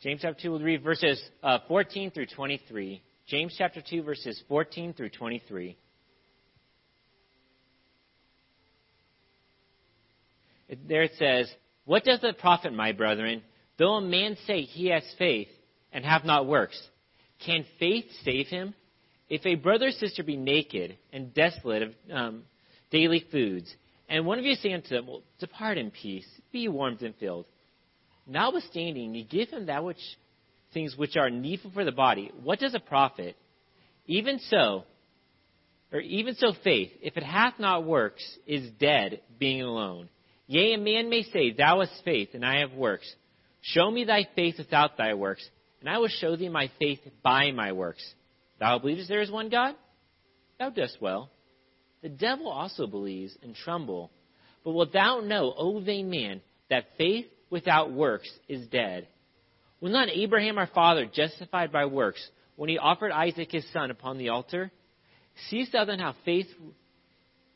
James chapter 2, we'll read verses uh, 14 through 23. James chapter 2, verses 14 through 23. There it says, What does it profit, my brethren, though a man say he has faith and have not works? Can faith save him? If a brother or sister be naked and desolate of um, daily foods, and one of you say unto them, well, Depart in peace, be warmed and filled. Notwithstanding, you give him that which things which are needful for the body. What does it profit? Even so, or even so faith, if it hath not works, is dead, being alone. Yea, a man may say, Thou hast faith, and I have works. Show me thy faith without thy works, and I will show thee my faith by my works. Thou believest there is one God? Thou dost well. The devil also believes and tremble. But wilt thou know, O vain man, that faith without works is dead? Was not Abraham our father justified by works when he offered Isaac his son upon the altar? Seest thou then how faith,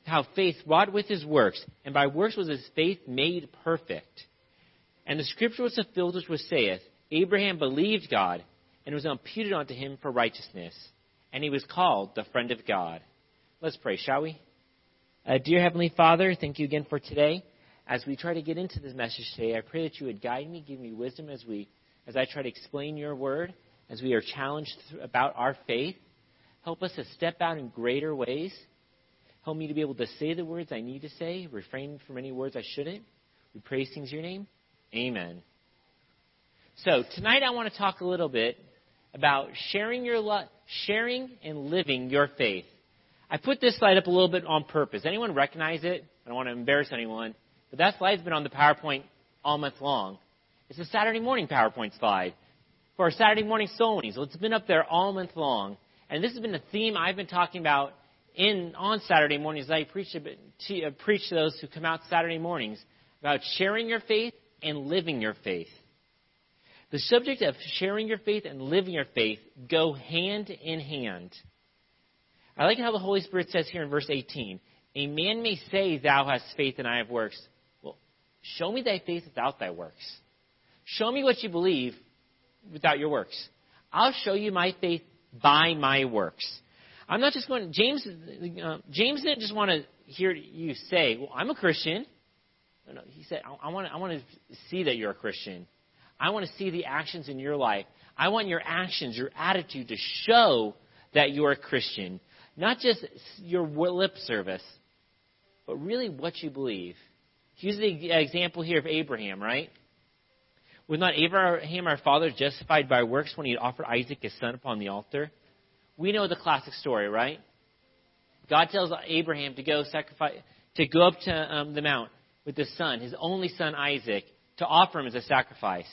how faith wrought with his works, and by works was his faith made perfect? And the scripture was fulfilled which was saith, Abraham believed God, and was imputed unto him for righteousness, and he was called the friend of God. Let's pray, shall we? Uh, dear Heavenly Father, thank you again for today. As we try to get into this message today, I pray that you would guide me, give me wisdom as we, as I try to explain your word, as we are challenged about our faith. Help us to step out in greater ways. Help me to be able to say the words I need to say, refrain from any words I shouldn't. We praise things in your name. Amen. So tonight I want to talk a little bit about sharing your lo- sharing and living your faith. I put this slide up a little bit on purpose. Anyone recognize it? I don't want to embarrass anyone, but that slide's been on the PowerPoint all month long. It's a Saturday morning PowerPoint slide for our Saturday morning soul. So it's been up there all month long, and this has been a theme I've been talking about in on Saturday mornings. I preach to, uh, preach to those who come out Saturday mornings about sharing your faith and living your faith. The subject of sharing your faith and living your faith go hand in hand. I like how the Holy Spirit says here in verse 18 A man may say, Thou hast faith and I have works. Show me thy faith without thy works. Show me what you believe without your works. I'll show you my faith by my works. I'm not just going. James, uh, James didn't just want to hear you say, "Well, I'm a Christian." No. He said, I, want I want to see that you're a Christian. I want to see the actions in your life. I want your actions, your attitude to show that you're a Christian. Not just your lip service, but really what you believe. Use the example here of Abraham, right? Was not Abraham our father justified by works when he offered Isaac his son upon the altar? We know the classic story, right? God tells Abraham to go sacrifice, to go up to um, the mount with his son, his only son Isaac, to offer him as a sacrifice.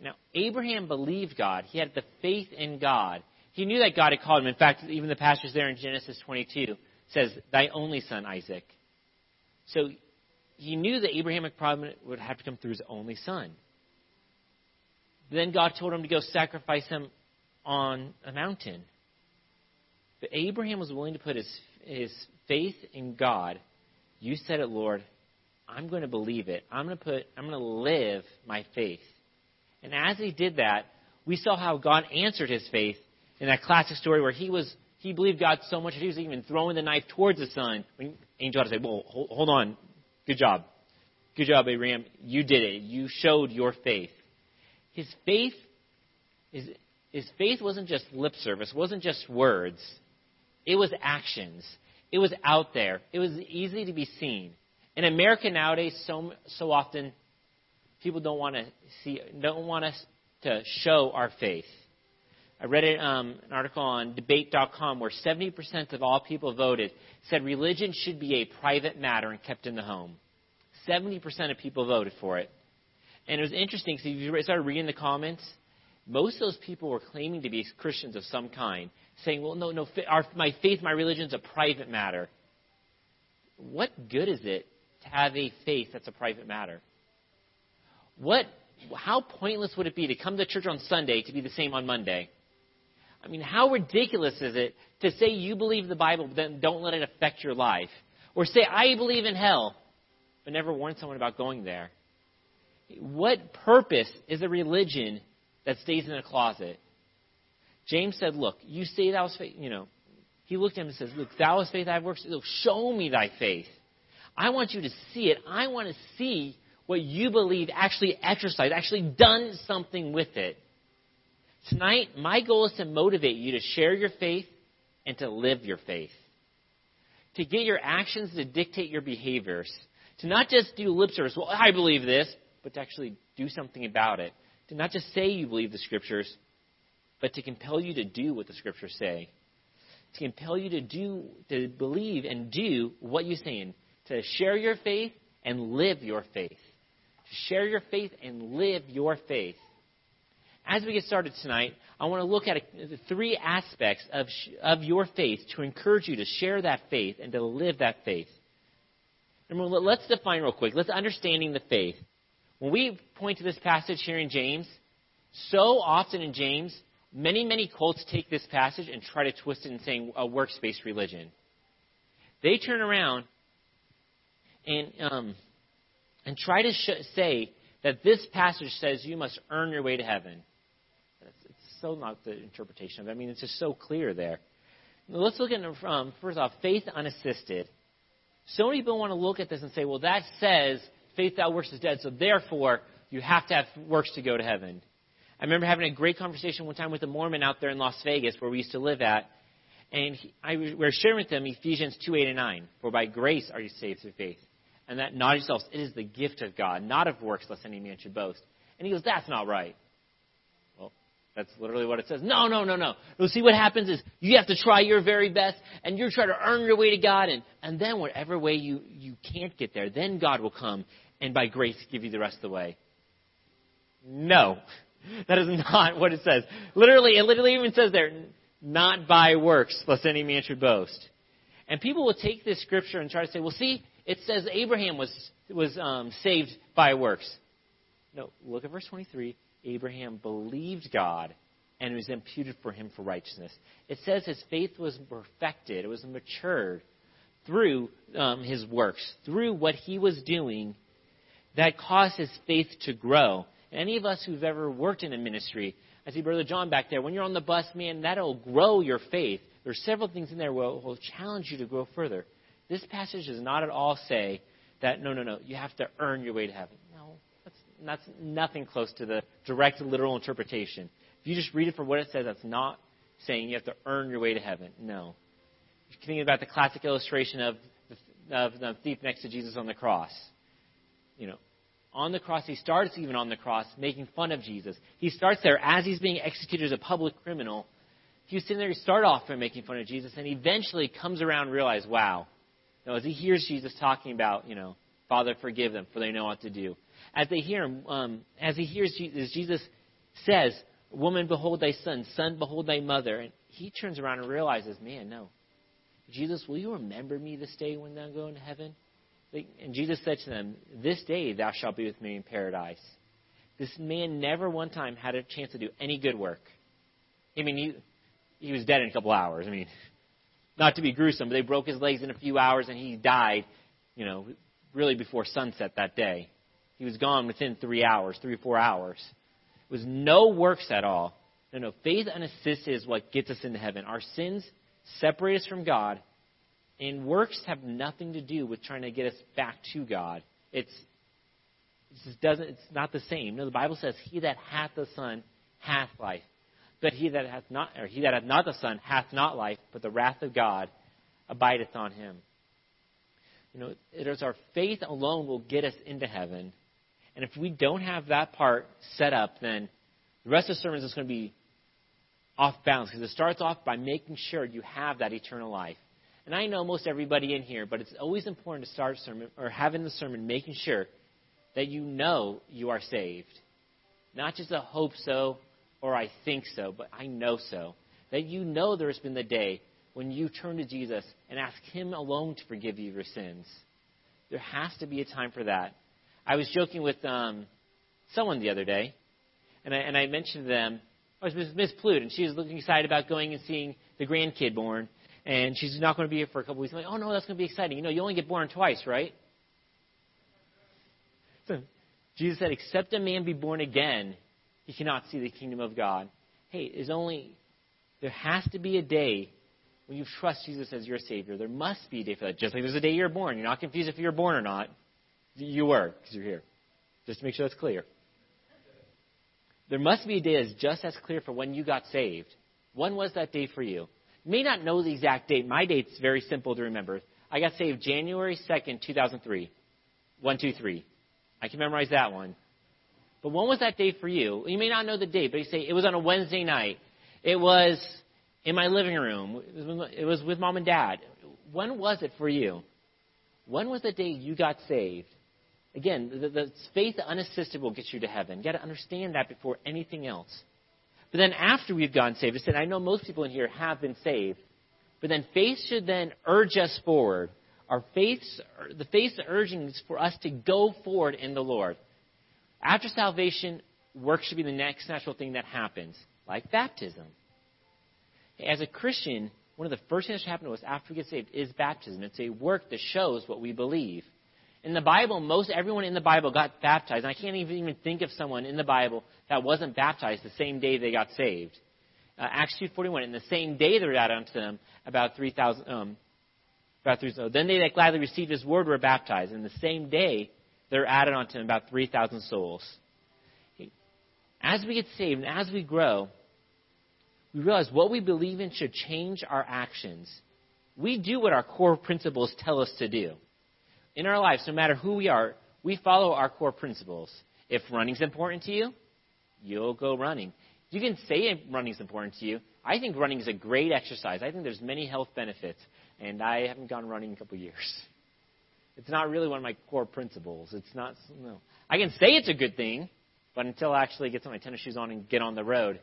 Now, Abraham believed God. He had the faith in God. He knew that God had called him. In fact, even the passage there in Genesis 22 says, Thy only son, Isaac. So he knew that Abrahamic promise would have to come through his only son. Then God told him to go sacrifice him on a mountain. But Abraham was willing to put his, his faith in God. You said it, Lord. I'm going to believe it. I'm going to put, I'm going to live my faith. And as he did that, we saw how God answered his faith in that classic story where he was he believed God so much that he was even throwing the knife towards the son. When angel had to say, "Well, hold, hold on, good job, good job, Abraham. You did it. You showed your faith." His faith, his, his faith wasn't just lip service, wasn't just words. It was actions. It was out there. It was easy to be seen. In America nowadays, so so often people don't want to see, don't want us to show our faith. I read it, um, an article on debate.com where 70% of all people voted said religion should be a private matter and kept in the home. 70% of people voted for it. And it was interesting because if you started reading the comments, most of those people were claiming to be Christians of some kind, saying, well, no, no, our, my faith, my religion is a private matter. What good is it to have a faith that's a private matter? What, how pointless would it be to come to church on Sunday to be the same on Monday? I mean, how ridiculous is it to say you believe the Bible, but then don't let it affect your life? Or say, I believe in hell, but never warn someone about going there? What purpose is a religion that stays in a closet. James said, Look, you say thou hast faith, you know. He looked at him and says, Look, thou hast faith, I have works. Look, show me thy faith. I want you to see it. I want to see what you believe actually exercised, actually done something with it. Tonight, my goal is to motivate you to share your faith and to live your faith. To get your actions to dictate your behaviors. To not just do lip service, well, I believe this, but to actually do something about it. To not just say you believe the scriptures, but to compel you to do what the scriptures say. To compel you to do, to believe and do what you say, saying. To share your faith and live your faith. To share your faith and live your faith. As we get started tonight, I want to look at the three aspects of, of your faith to encourage you to share that faith and to live that faith. Number let's define real quick. Let's understanding the faith. When we point to this passage here in James, so often in James, many, many cults take this passage and try to twist it and saying a works based religion. They turn around and, um, and try to sh- say that this passage says you must earn your way to heaven. So not the interpretation of it. I mean, it's just so clear there. Let's look at it from, first off, faith unassisted. So many people want to look at this and say, well, that says faith without works is dead, so therefore you have to have works to go to heaven. I remember having a great conversation one time with a Mormon out there in Las Vegas where we used to live at. And he, I we were sharing with them Ephesians 2, 8, and 9. For by grace are you saved through faith. And that not yourselves. It is the gift of God, not of works, lest any man should boast. And he goes, that's not right. That's literally what it says. No, no, no, no. Well, see, what happens is you have to try your very best, and you're trying to earn your way to God, and, and then whatever way you, you can't get there, then God will come and by grace give you the rest of the way. No. That is not what it says. Literally, it literally even says there, not by works, lest any man should boast. And people will take this scripture and try to say, well, see, it says Abraham was, was um, saved by works. No, look at verse 23. Abraham believed God and it was imputed for him for righteousness. It says his faith was perfected, it was matured through um, his works, through what he was doing that caused his faith to grow. And any of us who've ever worked in a ministry, I see Brother John back there, when you're on the bus, man, that'll grow your faith. There's several things in there will, will challenge you to grow further. This passage does not at all say that, no, no, no, you have to earn your way to heaven. That's, nothing close to the direct literal interpretation. If you just read it for what it says, that's not saying you have to earn your way to heaven. No. You can think about the classic illustration of the, of the thief next to Jesus on the cross. You know, on the cross. He starts even on the cross making fun of Jesus. He starts there as he's being executed as a public criminal. He was sitting there, he started off by making fun of Jesus, and eventually comes around and realizes, wow. You know, as he hears Jesus talking about, you know, Father, forgive them, for they know what to do. As they hear him, um, as he hears Jesus, Jesus says, Woman, behold thy son. Son, behold thy mother. And he turns around and realizes, man, no. Jesus, will you remember me this day when thou go into heaven? And Jesus said to them, This day thou shalt be with me in paradise. This man never one time had a chance to do any good work. I mean, he, he was dead in a couple hours. I mean, not to be gruesome, but they broke his legs in a few hours and he died, you know, really before sunset that day. He was gone within three hours, three or four hours. It was no works at all. No, no. Faith unassisted is what gets us into heaven. Our sins separate us from God, and works have nothing to do with trying to get us back to God. It's it just doesn't it's not the same. No, the Bible says, He that hath the Son hath life. But he that hath not or he that hath not the Son hath not life, but the wrath of God abideth on him. You know, it is our faith alone will get us into heaven. And if we don't have that part set up, then the rest of the sermon is going to be off balance because it starts off by making sure you have that eternal life. And I know most everybody in here, but it's always important to start sermon or having the sermon making sure that you know you are saved. Not just a hope so or I think so, but I know so. That you know there's been the day when you turn to Jesus and ask Him alone to forgive you your sins. There has to be a time for that. I was joking with um, someone the other day, and I, and I mentioned to them, oh, it was Miss Plute, and she was looking excited about going and seeing the grandkid born and she's not going to be here for a couple weeks. I'm like, oh no, that's going to be exciting. You know, you only get born twice, right? So Jesus said, except a man be born again, he cannot see the kingdom of God. Hey, there's only, there has to be a day when you trust Jesus as your Savior. There must be a day for that. Just like there's a day you're born. You're not confused if you're born or not. You were, because you're here. Just to make sure that's clear. There must be a day that's just as clear for when you got saved. When was that day for you? You may not know the exact date. My date's very simple to remember. I got saved January 2nd, 2003. 123. I can memorize that one. But when was that day for you? You may not know the date, but you say it was on a Wednesday night. It was in my living room. It was with mom and dad. When was it for you? When was the day you got saved? Again, the, the faith unassisted will get you to heaven. You've got to understand that before anything else. But then after we've gotten saved, I said, I know most people in here have been saved, but then faith should then urge us forward. Our faith's, the faith's urging is for us to go forward in the Lord. After salvation, work should be the next natural thing that happens, like baptism. As a Christian, one of the first things that should happen to us after we get saved is baptism. It's a work that shows what we believe. In the Bible, most everyone in the Bible got baptized. And I can't even, think of someone in the Bible that wasn't baptized the same day they got saved. Uh, Acts 2.41, in the same day they were added unto them about 3,000, um, about 3,000. Then they that gladly received his word were baptized. In the same day, they were added unto them about 3,000 souls. As we get saved and as we grow, we realize what we believe in should change our actions. We do what our core principles tell us to do in our lives, no matter who we are, we follow our core principles. If running's important to you, you'll go running. You can say running's important to you. I think running is a great exercise. I think there's many health benefits, and I haven't gone running in a couple of years. It's not really one of my core principles. It's not. No, I can say it's a good thing, but until I actually get my tennis shoes on and get on the road,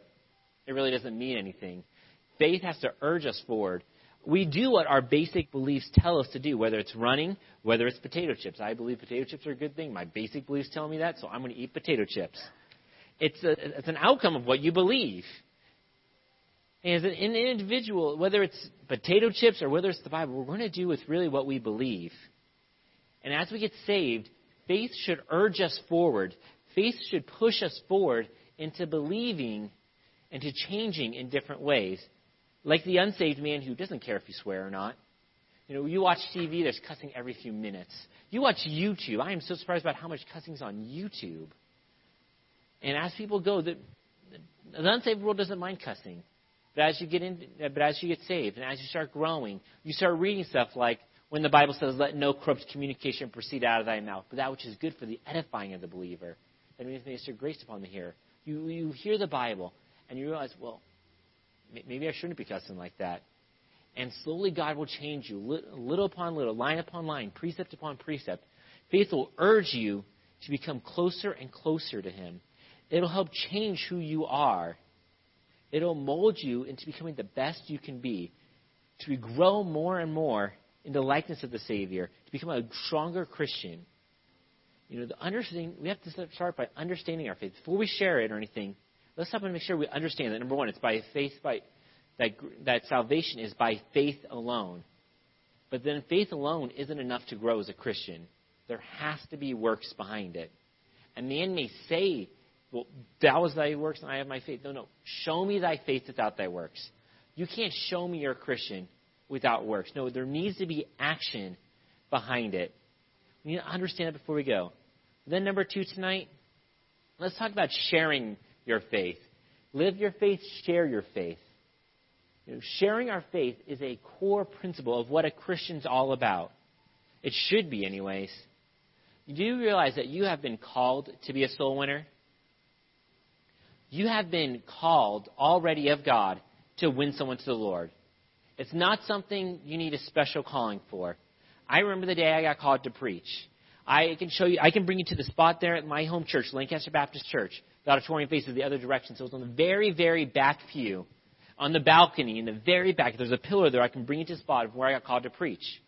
it really doesn't mean anything. Faith has to urge us forward we do what our basic beliefs tell us to do, whether it's running, whether it's potato chips. I believe potato chips are a good thing. My basic beliefs tell me that, so I'm going to eat potato chips. It's, a, it's an outcome of what you believe. And as an individual, whether it's potato chips or whether it's the Bible, we're going to do with really what we believe. And as we get saved, faith should urge us forward. Faith should push us forward into believing and to changing in different ways. Like the unsaved man who doesn't care if you swear or not. You know, you watch TV, there's cussing every few minutes. You watch YouTube. I am so surprised about how much cussing's on YouTube. And as people go, the, the unsaved world doesn't mind cussing. But as you get in, but as you get saved and as you start growing, you start reading stuff like when the Bible says, "Let no corrupt communication proceed out of thy mouth, but that which is good for the edifying of the believer." That means minister grace upon the hearer. You you hear the Bible and you realize, well, maybe I shouldn't be cussing like that. And slowly God will change you, little upon little, line upon line, precept upon precept. Faith will urge you to become closer and closer to Him. It'll help change who you are. It'll mold you into becoming the best you can be, to grow more and more in the likeness of the Savior, to become a stronger Christian. You know, the understanding we have to start by understanding our faith before we share it or anything. Let's stop and make sure we understand that number one, it's by faith, by that that salvation is by faith alone. But then faith alone isn't enough to grow as a Christian. There has to be works behind it. A man may say, "Well, that was thy works, and I have my faith." No, no. Show me thy faith without thy works. You can't show me you're a Christian without works. No, there needs to be action behind it. We need to understand that before we go. Then number two tonight, let's talk about sharing your faith. Live your faith, share your faith. You know, sharing our faith is a core principle of what a Christian's all about. It should be, anyways. Do you realize that you have been called to be a soul winner? You have been called already of God to win someone to the Lord. It's not something you need a special calling for. I remember the day I got called to preach. I can show you, I can bring you to the spot there at my home church, Lancaster Baptist Church. The auditorium faces the other direction, so it's on the very, very back pew, on the balcony in the very back. There's a pillar there. I can bring you to the spot of where I got called to preach.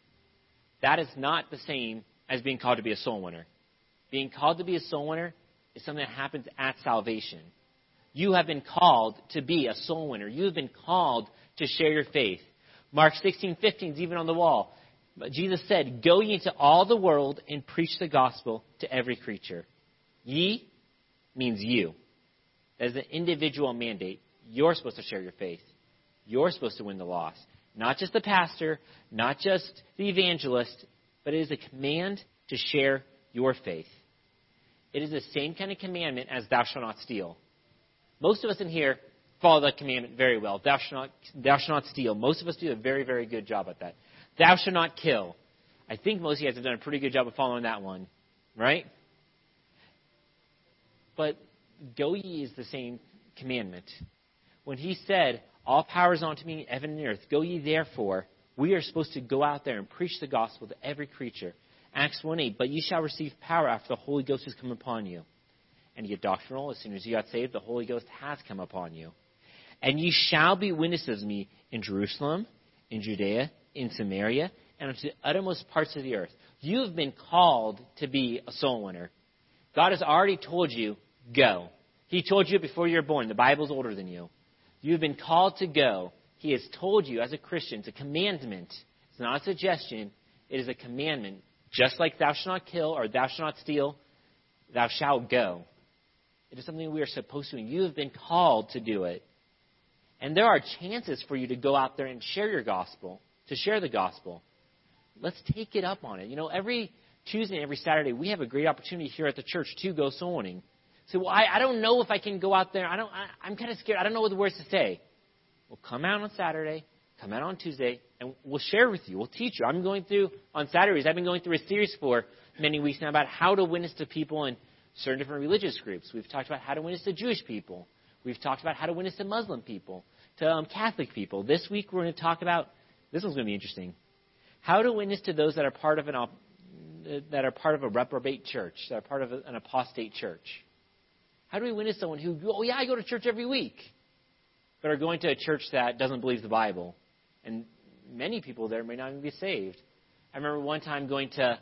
That is not the same as being called to be a soul winner. Being called to be a soul winner is something that happens at salvation. You have been called to be a soul winner. You have been called to share your faith. Mark 16:15 is even on the wall. But Jesus said, Go ye into all the world and preach the gospel to every creature. Ye means you. That is an individual mandate. You're supposed to share your faith. You're supposed to win the lost. Not just the pastor, not just the evangelist, but it is a command to share your faith. It is the same kind of commandment as thou shalt not steal. Most of us in here follow that commandment very well. Thou shalt not, thou shalt not steal. Most of us do a very, very good job at that. Thou shalt not kill. I think most of you guys have done a pretty good job of following that one, right? But go ye is the same commandment. When he said, All power is unto me in heaven and earth, go ye therefore, we are supposed to go out there and preach the gospel to every creature. Acts 1 8, but ye shall receive power after the Holy Ghost has come upon you. And you doctrinal, as soon as you got saved, the Holy Ghost has come upon you. And ye shall be witnesses of me in Jerusalem, in Judea, in Samaria, and unto the uttermost parts of the earth. You have been called to be a soul winner. God has already told you, go. He told you before you were born. The Bible's older than you. You've been called to go. He has told you as a Christian, it's a commandment. It's not a suggestion. It is a commandment. Just like thou shalt not kill or thou shalt not steal, thou shalt go. It is something we are supposed to, and you have been called to do it. And there are chances for you to go out there and share your gospel, to share the gospel. Let's take it up on it. You know, every Tuesday every Saturday, we have a great opportunity here at the church to go soul winning. So, well, I, I don't know if I can go out there. I don't. I, I'm kind of scared. I don't know what the words to say. Well, come out on Saturday, come out on Tuesday, and we'll share with you. We'll teach you. I'm going through on Saturdays. I've been going through a series for many weeks now about how to witness to people in certain different religious groups. We've talked about how to witness to Jewish people. We've talked about how to witness to Muslim people, to um, Catholic people. This week we're going to talk about. This one's going to be interesting. How to witness to those that are part of an that are part of a reprobate church, that are part of an apostate church. How do we witness someone who, oh yeah, I go to church every week, but are going to a church that doesn't believe the Bible, and many people there may not even be saved. I remember one time going to,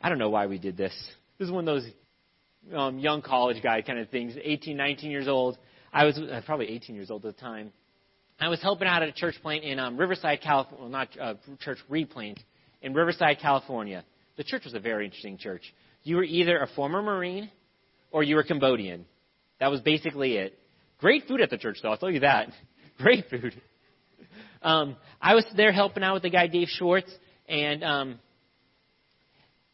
I don't know why we did this. This is one of those um, young college guy kind of things, 18, 19 years old. I was uh, probably 18 years old at the time. I was helping out at a church plant in um, Riverside, California. Well, not uh, church replant in Riverside, California. The church was a very interesting church. You were either a former Marine or you were Cambodian. That was basically it. Great food at the church, though. I'll tell you that. Great food. Um, I was there helping out with the guy Dave Schwartz, and um,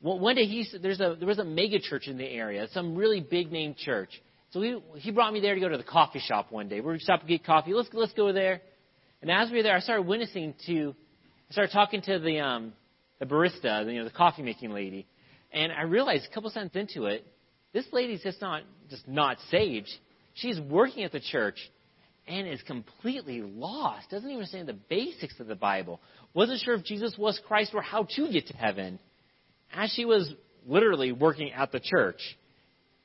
one day he there's a there was a mega church in the area, some really big name church. So he he brought me there to go to the coffee shop one day. We were stopping to get coffee. Let's let's go there. And as we were there, I started witnessing to, I started talking to the um, the barista, you know, the coffee making lady, and I realized a couple cents into it, this lady's just not just not saved. She's working at the church and is completely lost. Doesn't even understand the basics of the Bible. Wasn't sure if Jesus was Christ or how to get to heaven. As she was literally working at the church.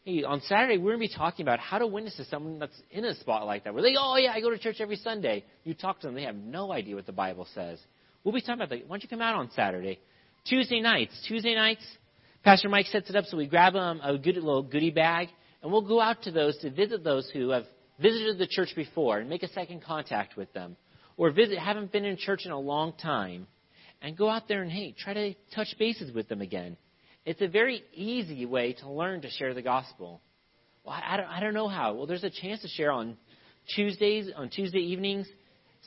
Hey, on Saturday we're going to be talking about how to witness to someone that's in a spot like that. Where they, oh yeah, I go to church every Sunday. You talk to them, they have no idea what the Bible says. We'll be talking about that. Why don't you come out on Saturday? Tuesday nights. Tuesday nights, Pastor Mike sets it up so we grab um, a good little goodie bag, and we'll go out to those to visit those who have visited the church before and make a second contact with them, or visit haven't been in church in a long time, and go out there and hey, try to touch bases with them again. It's a very easy way to learn to share the gospel. Well, I don't, I don't know how. Well, there's a chance to share on Tuesdays, on Tuesday evenings,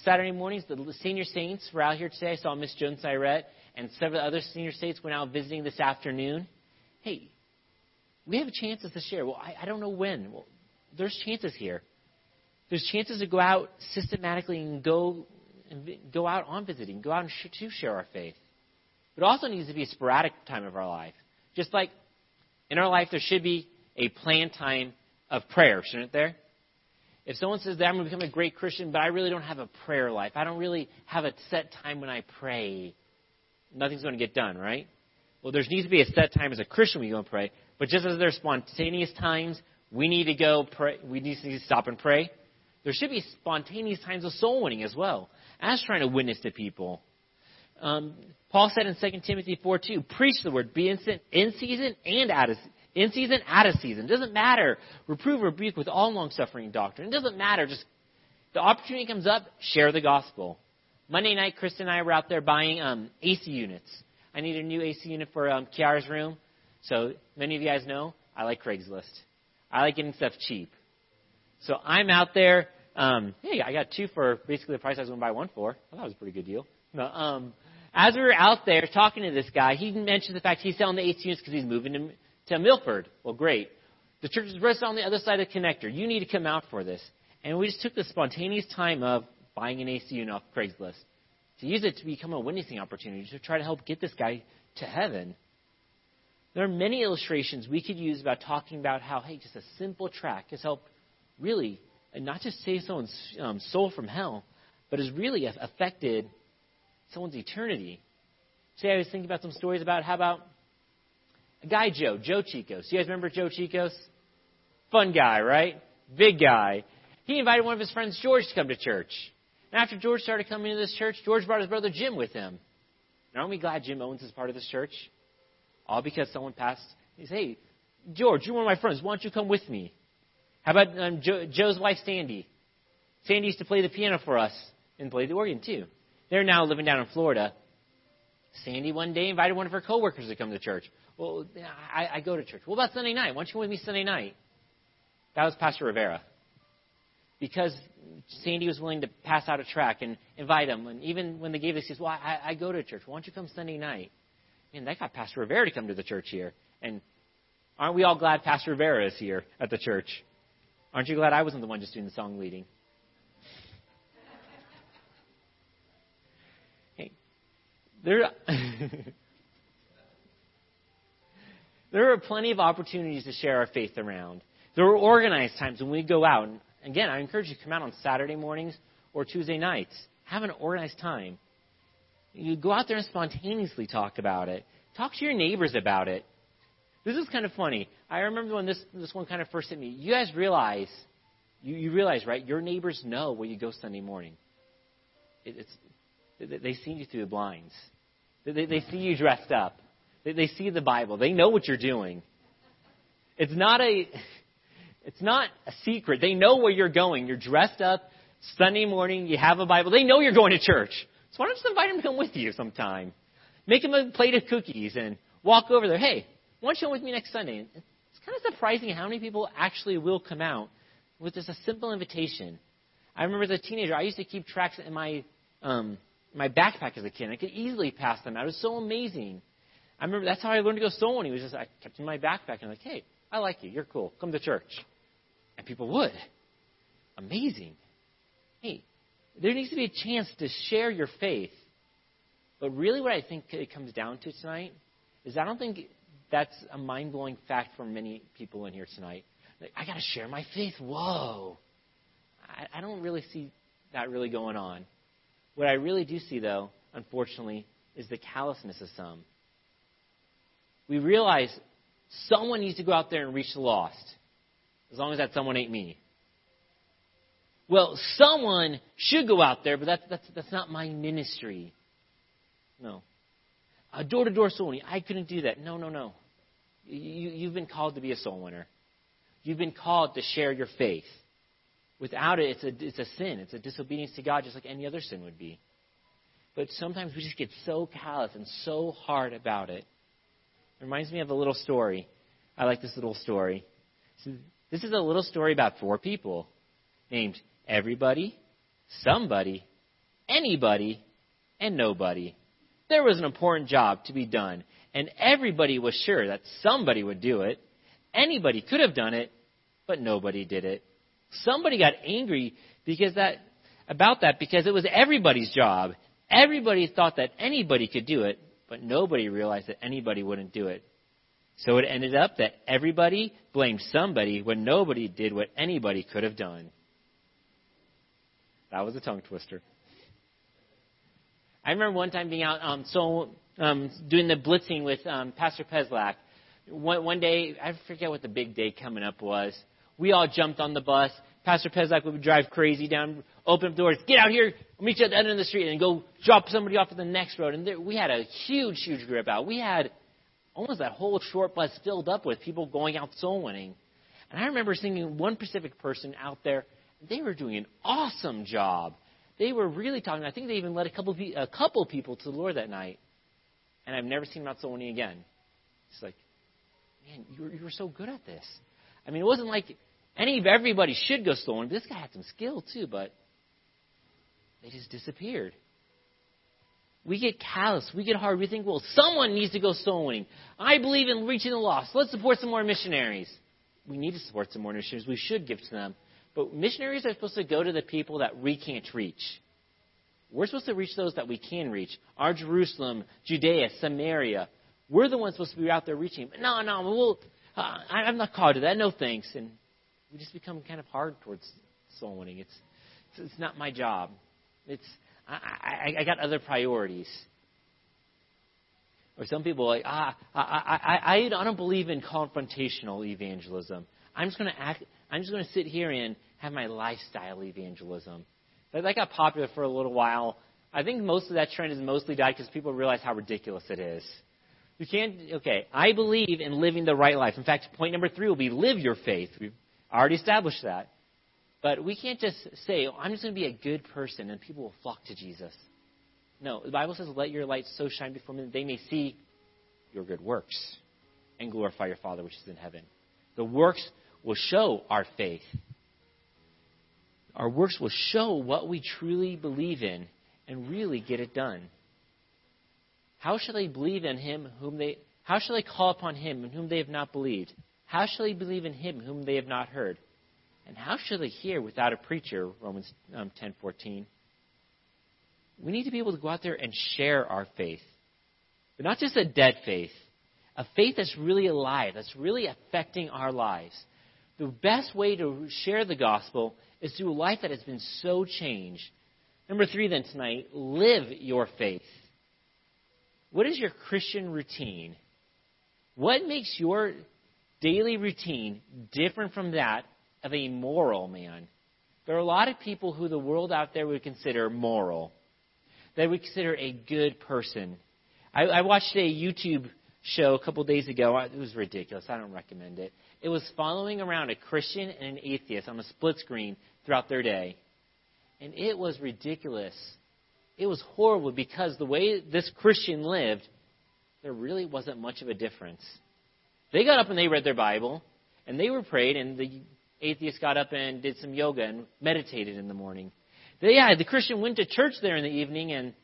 Saturday mornings. The senior saints were out here today. I saw Miss Jones Sirette and several other senior saints went out visiting this afternoon. Hey, we have chances to share. Well, I, I don't know when. Well, there's chances here. There's chances to go out systematically and go go out on visiting, go out and sh- to share our faith. But it also needs to be a sporadic time of our life. Just like in our life, there should be a planned time of prayer, shouldn't there? If someone says that I'm going to become a great Christian, but I really don't have a prayer life, I don't really have a set time when I pray, nothing's going to get done, right? Well, there needs to be a set time as a Christian you go and pray. But just as there's spontaneous times, we need to go pray. We need to stop and pray. There should be spontaneous times of soul winning as well, as trying to witness to people. Um, Paul said in 2 Timothy 4 2, preach the word, be in, in season and out of in season, out of season. It doesn't matter. Reprove, rebuke with all long suffering doctrine. It doesn't matter. Just the opportunity comes up, share the gospel. Monday night, Kristen and I were out there buying um, AC units. I need a new AC unit for um, Kiara's room. So many of you guys know I like Craigslist. I like getting stuff cheap. So I'm out there. Um, hey, I got two for basically the price I was going to buy one for. I thought it was a pretty good deal. No, um, as we were out there talking to this guy, he mentioned the fact he's selling the ACUs because he's moving to, to Milford. Well, great. The church is right on the other side of the connector. You need to come out for this. And we just took the spontaneous time of buying an ACU off Craigslist to use it to become a witnessing opportunity to try to help get this guy to heaven. There are many illustrations we could use about talking about how, hey, just a simple track has helped really, not just save someone's um, soul from hell, but has really affected someone's eternity. Today I was thinking about some stories about how about a guy Joe, Joe Chicos. You guys remember Joe Chicos? Fun guy, right? Big guy. He invited one of his friends, George, to come to church. And after George started coming to this church, George brought his brother Jim with him. And aren't we glad Jim Owens is part of this church? All because someone passed. He said, Hey, George, you're one of my friends. Why don't you come with me? How about um, jo- Joe's wife, Sandy? Sandy used to play the piano for us and play the organ too. They're now living down in Florida. Sandy one day invited one of her coworkers to come to church. Well, I, I go to church. What about Sunday night? Why don't you come with me Sunday night? That was Pastor Rivera. Because Sandy was willing to pass out a track and invite him. And even when they gave says, Well, I, I go to church. Why don't you come Sunday night? Man, that got Pastor Rivera to come to the church here. And aren't we all glad Pastor Rivera is here at the church? Aren't you glad I wasn't the one just doing the song leading? There, there are plenty of opportunities to share our faith around. There are organized times when we go out. And again, I encourage you to come out on Saturday mornings or Tuesday nights. Have an organized time. You go out there and spontaneously talk about it. Talk to your neighbors about it. This is kind of funny. I remember when this this one kind of first hit me. You guys realize, you, you realize, right? Your neighbors know where you go Sunday morning. It, it's they see you through the blinds. They, they see you dressed up. They, they see the Bible. They know what you're doing. It's not a it's not a secret. They know where you're going. You're dressed up Sunday morning. You have a Bible. They know you're going to church. So why don't you invite them to come with you sometime? Make them a plate of cookies and walk over there. Hey, why don't you come with me next Sunday? It's kind of surprising how many people actually will come out with just a simple invitation. I remember as a teenager, I used to keep tracks in my um, my backpack as a kid. I could easily pass them out. It was so amazing. I remember that's how I learned to go soul winning. It was just I kept in my backpack and I'm like, hey, I like you. You're cool. Come to church. And people would. Amazing. Hey, there needs to be a chance to share your faith. But really, what I think it comes down to tonight is I don't think that's a mind blowing fact for many people in here tonight. Like, I got to share my faith. Whoa. I, I don't really see that really going on. What I really do see, though, unfortunately, is the callousness of some. We realize someone needs to go out there and reach the lost, as long as that someone ain't me. Well, someone should go out there, but that's, that's, that's not my ministry. No. A door to door soul winning. I couldn't do that. No, no, no. You, you've been called to be a soul winner. You've been called to share your faith. Without it, it's a, it's a sin. It's a disobedience to God, just like any other sin would be. But sometimes we just get so callous and so hard about it. It reminds me of a little story. I like this little story. So this is a little story about four people named everybody, somebody, anybody, and nobody. There was an important job to be done, and everybody was sure that somebody would do it. Anybody could have done it, but nobody did it. Somebody got angry because that about that because it was everybody's job. Everybody thought that anybody could do it, but nobody realized that anybody wouldn't do it. So it ended up that everybody blamed somebody when nobody did what anybody could have done. That was a tongue twister. I remember one time being out, um, so um, doing the blitzing with um, Pastor Peslak. One, one day, I forget what the big day coming up was. We all jumped on the bus. Pastor Pezak would drive crazy down, open up doors, get out here, meet you at the end of the street, and go drop somebody off at the next road. And there, we had a huge, huge group out. We had almost that whole short bus filled up with people going out soul winning. And I remember seeing one Pacific person out there. They were doing an awesome job they were really talking. I think they even led a couple a couple people to the Lord that night, and I've never seen them out so many again. It's like, man, you were, you were so good at this. I mean, it wasn't like Any everybody should go winning. This guy had some skill too, but they just disappeared. We get callous. We get hard. We think, well, someone needs to go soul winning. I believe in reaching the lost. Let's support some more missionaries. We need to support some more missionaries. We should give to them. But missionaries are supposed to go to the people that we can't reach. We're supposed to reach those that we can reach. Our Jerusalem, Judea, Samaria. We're the ones supposed to be out there reaching. But no, no, we'll, uh, I'm not called to that. No thanks. And we just become kind of hard towards soul winning. It's, it's, it's not my job. It's I, I, I got other priorities. Or some people are like, ah, I, I, I, I don't believe in confrontational evangelism. I'm just going to act. I'm just going to sit here and have my lifestyle evangelism. That, that got popular for a little while. I think most of that trend has mostly died because people realize how ridiculous it is. You can't. Okay, I believe in living the right life. In fact, point number three will be live your faith. We've already established that. But we can't just say, oh, I'm just going to be a good person and people will flock to Jesus. No, the Bible says, let your light so shine before men that they may see your good works and glorify your Father which is in heaven. The works will show our faith. Our works will show what we truly believe in and really get it done. How shall they believe in him whom they how shall they call upon him in whom they have not believed? How shall they believe in him whom they have not heard? And how shall they hear without a preacher? Romans um, 10:14. We need to be able to go out there and share our faith, but not just a dead faith, a faith that's really alive, that's really affecting our lives. The best way to share the gospel is through a life that has been so changed. Number three, then tonight, live your faith. What is your Christian routine? What makes your daily routine different from that of a moral man. There are a lot of people who the world out there would consider moral, that would consider a good person. I, I watched a YouTube show a couple days ago. It was ridiculous. I don't recommend it. It was following around a Christian and an atheist on a split screen throughout their day. And it was ridiculous. It was horrible because the way this Christian lived, there really wasn't much of a difference. They got up and they read their Bible, and they were prayed, and the atheist got up and did some yoga and meditated in the morning. The, yeah, the Christian went to church there in the evening, and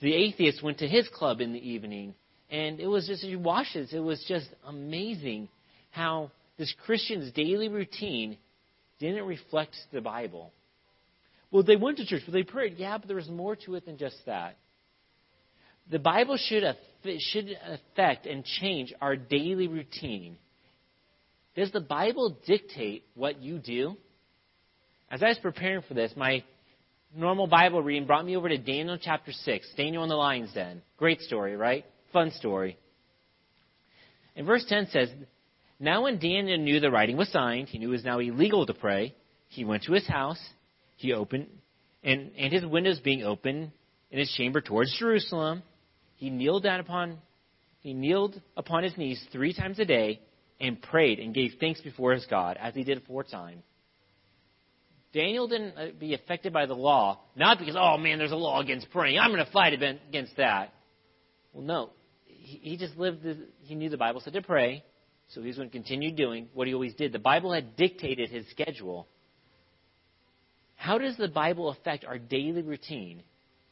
the atheist went to his club in the evening. And it was just, you watch this, it was just amazing how this Christian's daily routine didn't reflect the Bible. Well, they went to church, but they prayed. Yeah, but there was more to it than just that. The Bible should, should affect and change our daily routine. Does the Bible dictate what you do? As I was preparing for this, my normal Bible reading brought me over to Daniel chapter 6, Daniel in the lion's den. Great story, right? Fun story. And verse 10 says, Now when Daniel knew the writing was signed, he knew it was now illegal to pray, he went to his house, he opened, and, and his windows being open in his chamber towards Jerusalem, he kneeled down upon, he kneeled upon his knees three times a day and prayed and gave thanks before his God, as he did aforetime. Daniel didn't uh, be affected by the law, not because, oh man, there's a law against praying. I'm going to fight against that. Well, no. He just lived, he knew the Bible said to pray, so he was going to continue doing what he always did. The Bible had dictated his schedule. How does the Bible affect our daily routine?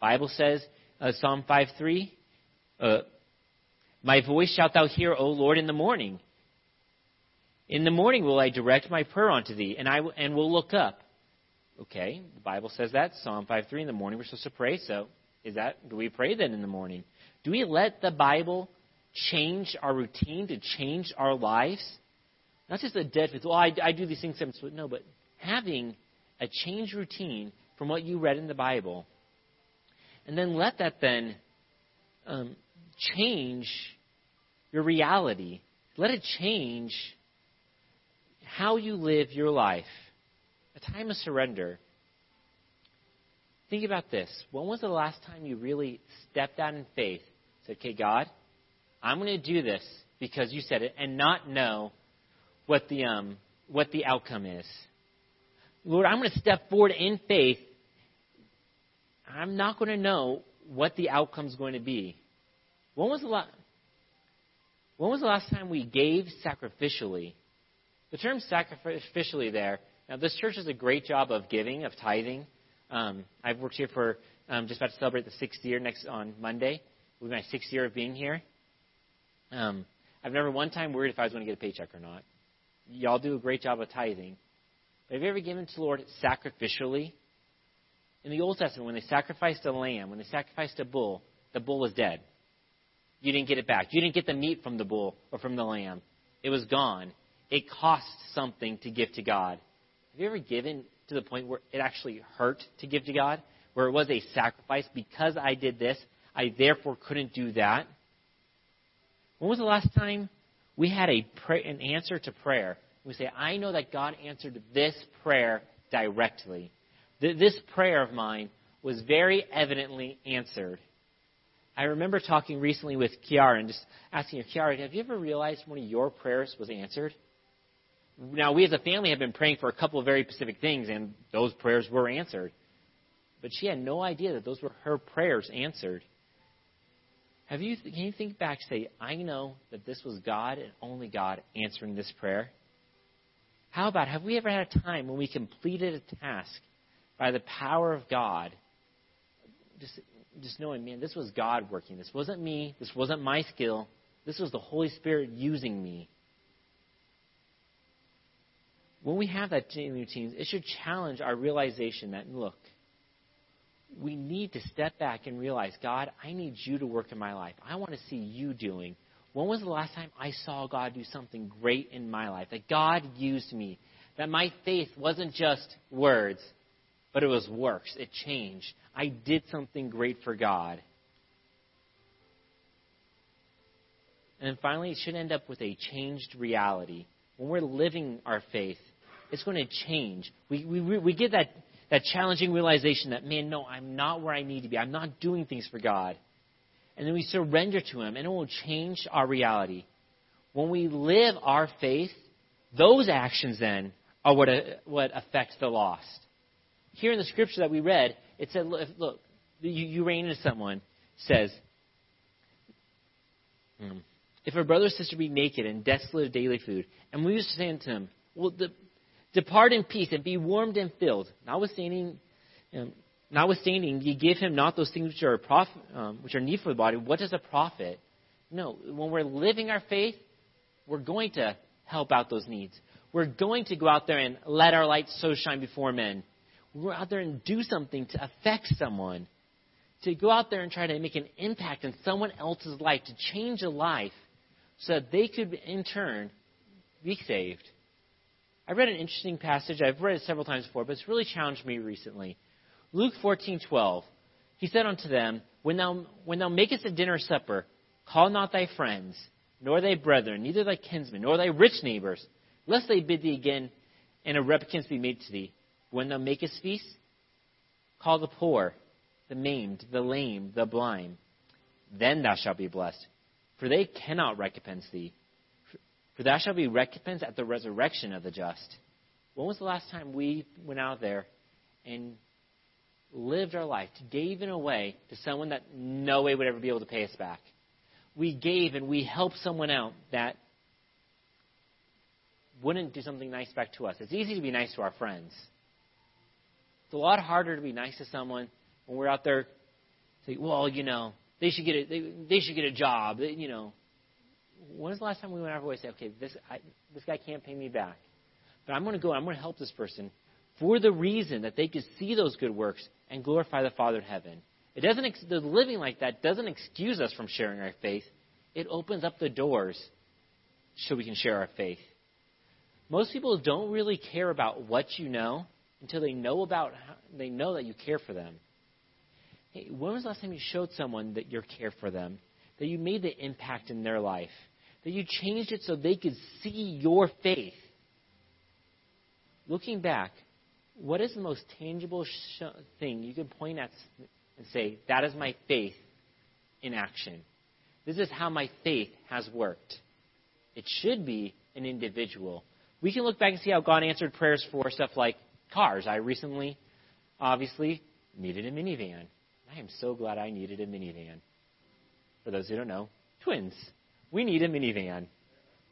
Bible says, uh, Psalm 5:3, uh, "My voice shalt thou hear, O Lord, in the morning. In the morning will I direct my prayer unto thee, and I w- and will look up. Okay, the Bible says that Psalm 5:3 in the morning we're supposed to pray. So, is that do we pray then in the morning? Do we let the Bible change our routine to change our lives? Not just a dead faith. Well, I, I do these things seven. No, but having a changed routine from what you read in the Bible, and then let that then um, change your reality. Let it change how you live your life, a time of surrender. Think about this. When was the last time you really stepped out in faith, said, okay, God, I'm going to do this because you said it, and not know what the, um, what the outcome is? Lord, I'm going to step forward in faith. I'm not going to know what the outcome is going to be. When was the last? When was the last time we gave sacrificially The term sacrificially there, now this church does a great job of giving, of tithing. Um, I've worked here for um, just about to celebrate the sixth year next on Monday. Will be my sixth year of being here. Um, I've never one time worried if I was going to get a paycheck or not. Y'all do a great job of tithing. But have you ever given to the Lord sacrificially? In the Old Testament, when they sacrificed a lamb, when they sacrificed a bull, the bull was dead. You didn't get it back. You didn't get the meat from the bull or from the lamb. It was gone. It cost something to give to God. Have you ever given to the point where it actually hurt to give to God? Where it was a sacrifice because I did this, I therefore couldn't do that? When was the last time we had a pray, an answer to prayer? We say, I know that God answered this prayer directly. This prayer of mine was very evidently answered. I remember talking recently with Kiara and just asking her, Kiara, have you ever realized one of your prayers was answered? Now, we as a family have been praying for a couple of very specific things, and those prayers were answered. But she had no idea that those were her prayers answered. Have you, can you think back and say, I know that this was God and only God answering this prayer? How about, have we ever had a time when we completed a task by the power of God? Just, just knowing, man, this was God working. This wasn't me. This wasn't my skill. This was the Holy Spirit using me. When we have that daily routines, it should challenge our realization that, look, we need to step back and realize, God, I need you to work in my life. I want to see you doing. When was the last time I saw God do something great in my life? That God used me. That my faith wasn't just words, but it was works. It changed. I did something great for God. And then finally, it should end up with a changed reality. When we're living our faith, it's going to change. We, we, we get that that challenging realization that, man, no, I'm not where I need to be. I'm not doing things for God. And then we surrender to Him, and it will change our reality. When we live our faith, those actions then are what, uh, what affects the lost. Here in the scripture that we read, it said, look, look you, you into someone, says, hmm, if a brother or sister be naked and desolate of daily food, and we used to say unto him, well, Depart in peace and be warmed and filled. Notwithstanding, notwithstanding, ye give him not those things which are prof, um, which are need for the body. What does a profit? No, when we're living our faith, we're going to help out those needs. We're going to go out there and let our light so shine before men. We're out there and do something to affect someone. To go out there and try to make an impact in someone else's life, to change a life so that they could in turn be saved. I read an interesting passage. I've read it several times before, but it's really challenged me recently. Luke 14:12. He said unto them, when thou, when thou makest a dinner supper, call not thy friends, nor thy brethren, neither thy kinsmen, nor thy rich neighbors, lest they bid thee again, and a repentance be made to thee. When thou makest feast, call the poor, the maimed, the lame, the blind. Then thou shalt be blessed, for they cannot recompense thee. For thou shalt be recompensed at the resurrection of the just. When was the last time we went out there and lived our life, gave in a way to someone that no way would ever be able to pay us back? We gave and we helped someone out that wouldn't do something nice back to us. It's easy to be nice to our friends. It's a lot harder to be nice to someone when we're out there saying, well, you know, they should get a, they, they should get a job, you know when was the last time we went out of our way to say, okay, this, I, this guy can't pay me back, but I'm going to go, I'm going to help this person for the reason that they could see those good works and glorify the Father in heaven. It doesn't, the living like that doesn't excuse us from sharing our faith. It opens up the doors so we can share our faith. Most people don't really care about what you know until they know about they know that you care for them. Hey, when was the last time you showed someone that you care for them, that you made the impact in their life? that you changed it so they could see your faith. Looking back, what is the most tangible sh- thing you can point at and say, that is my faith in action? This is how my faith has worked. It should be an individual. We can look back and see how God answered prayers for stuff like cars. I recently, obviously, needed a minivan. I am so glad I needed a minivan. For those who don't know, twins we need a minivan.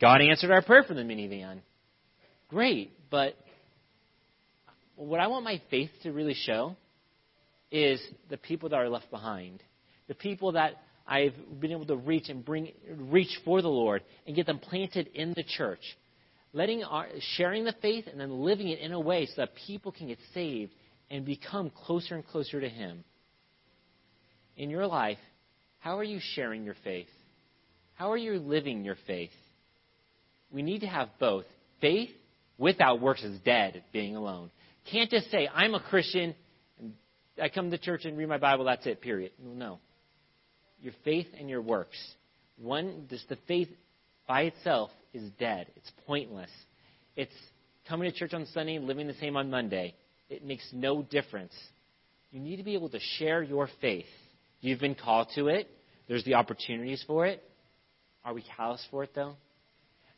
God answered our prayer for the minivan. great, but what I want my faith to really show is the people that are left behind, the people that I've been able to reach and bring reach for the Lord and get them planted in the church, letting our, sharing the faith and then living it in a way so that people can get saved and become closer and closer to Him. In your life, how are you sharing your faith? How are you living your faith? We need to have both. Faith without works is dead, being alone. Can't just say, I'm a Christian, and I come to church and read my Bible, that's it, period. No. Your faith and your works. One, just the faith by itself is dead. It's pointless. It's coming to church on Sunday living the same on Monday. It makes no difference. You need to be able to share your faith. You've been called to it. There's the opportunities for it. Are we callous for it, though?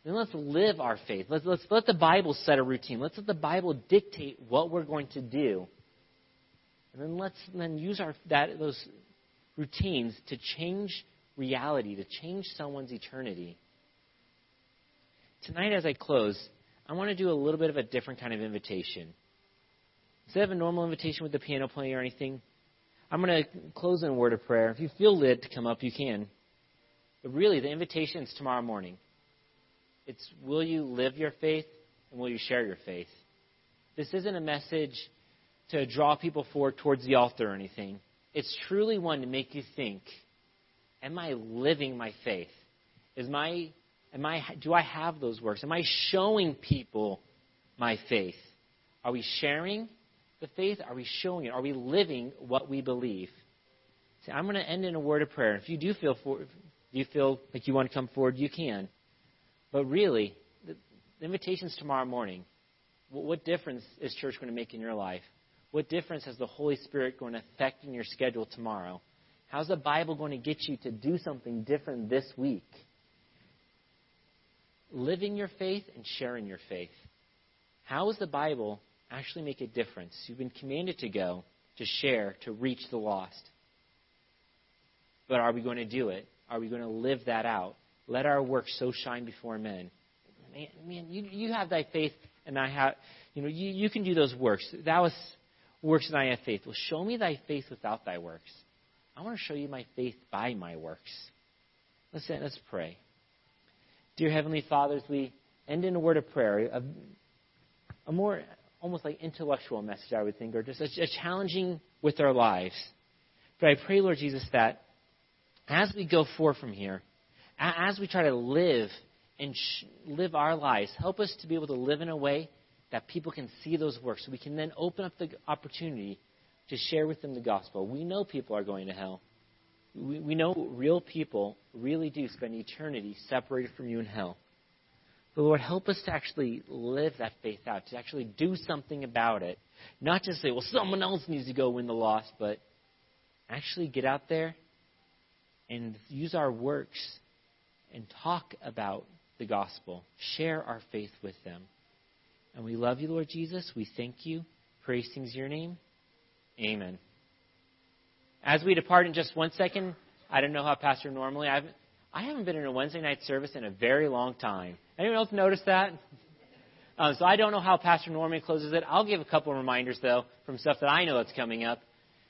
Then let's live our faith. Let's, let's let the Bible set a routine. Let's let the Bible dictate what we're going to do. And then let's then use our, that, those routines to change reality, to change someone's eternity. Tonight, as I close, I want to do a little bit of a different kind of invitation. Instead of a normal invitation with the piano playing or anything, I'm going to close in a word of prayer. If you feel led to come up, you can. But really, the invitation is tomorrow morning. It's will you live your faith and will you share your faith? This isn't a message to draw people forward towards the altar or anything. It's truly one to make you think, am I living my faith? Is my am I do I have those works? Am I showing people my faith? Are we sharing the faith? Are we showing it? Are we living what we believe? See, I'm going to end in a word of prayer. If you do feel for, you feel like you want to come forward, you can. But really, the, the invitation's tomorrow morning. What, what difference is church going to make in your life? What difference has the Holy Spirit going to affect in your schedule tomorrow? How's the Bible going to get you to do something different this week? Living your faith and sharing your faith. How does the Bible actually make a difference? You've been commanded to go, to share, to reach the lost. But are we going to do it? Are we going to live that out? Let our work so shine before men. Man, man you, you have thy faith, and I have, you know, you, you can do those works. That was works, and I have faith. Well, show me thy faith without thy works. I want to show you my faith by my works. Let's, let's pray. Dear Heavenly Father, as we end in a word of prayer, a, a more almost like intellectual message, I would think, or just a, a challenging with our lives. But I pray, Lord Jesus, that as we go forth from here, as we try to live and sh- live our lives, help us to be able to live in a way that people can see those works. So we can then open up the opportunity to share with them the gospel. We know people are going to hell. We, we know real people really do spend eternity separated from you in hell. But Lord, help us to actually live that faith out, to actually do something about it. Not just say, well, someone else needs to go win the lost, but actually get out there and use our works and talk about the gospel. Share our faith with them. And we love you, Lord Jesus. We thank you. Praise things your name. Amen. As we depart in just one second, I don't know how Pastor normally I've I haven't been in a Wednesday night service in a very long time. Anyone else notice that? Um, so I don't know how Pastor normally closes it. I'll give a couple of reminders though from stuff that I know that's coming up.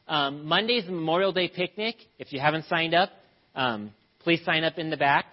Um, Monday's the Memorial Day picnic. If you haven't signed up, um, please sign up in the back.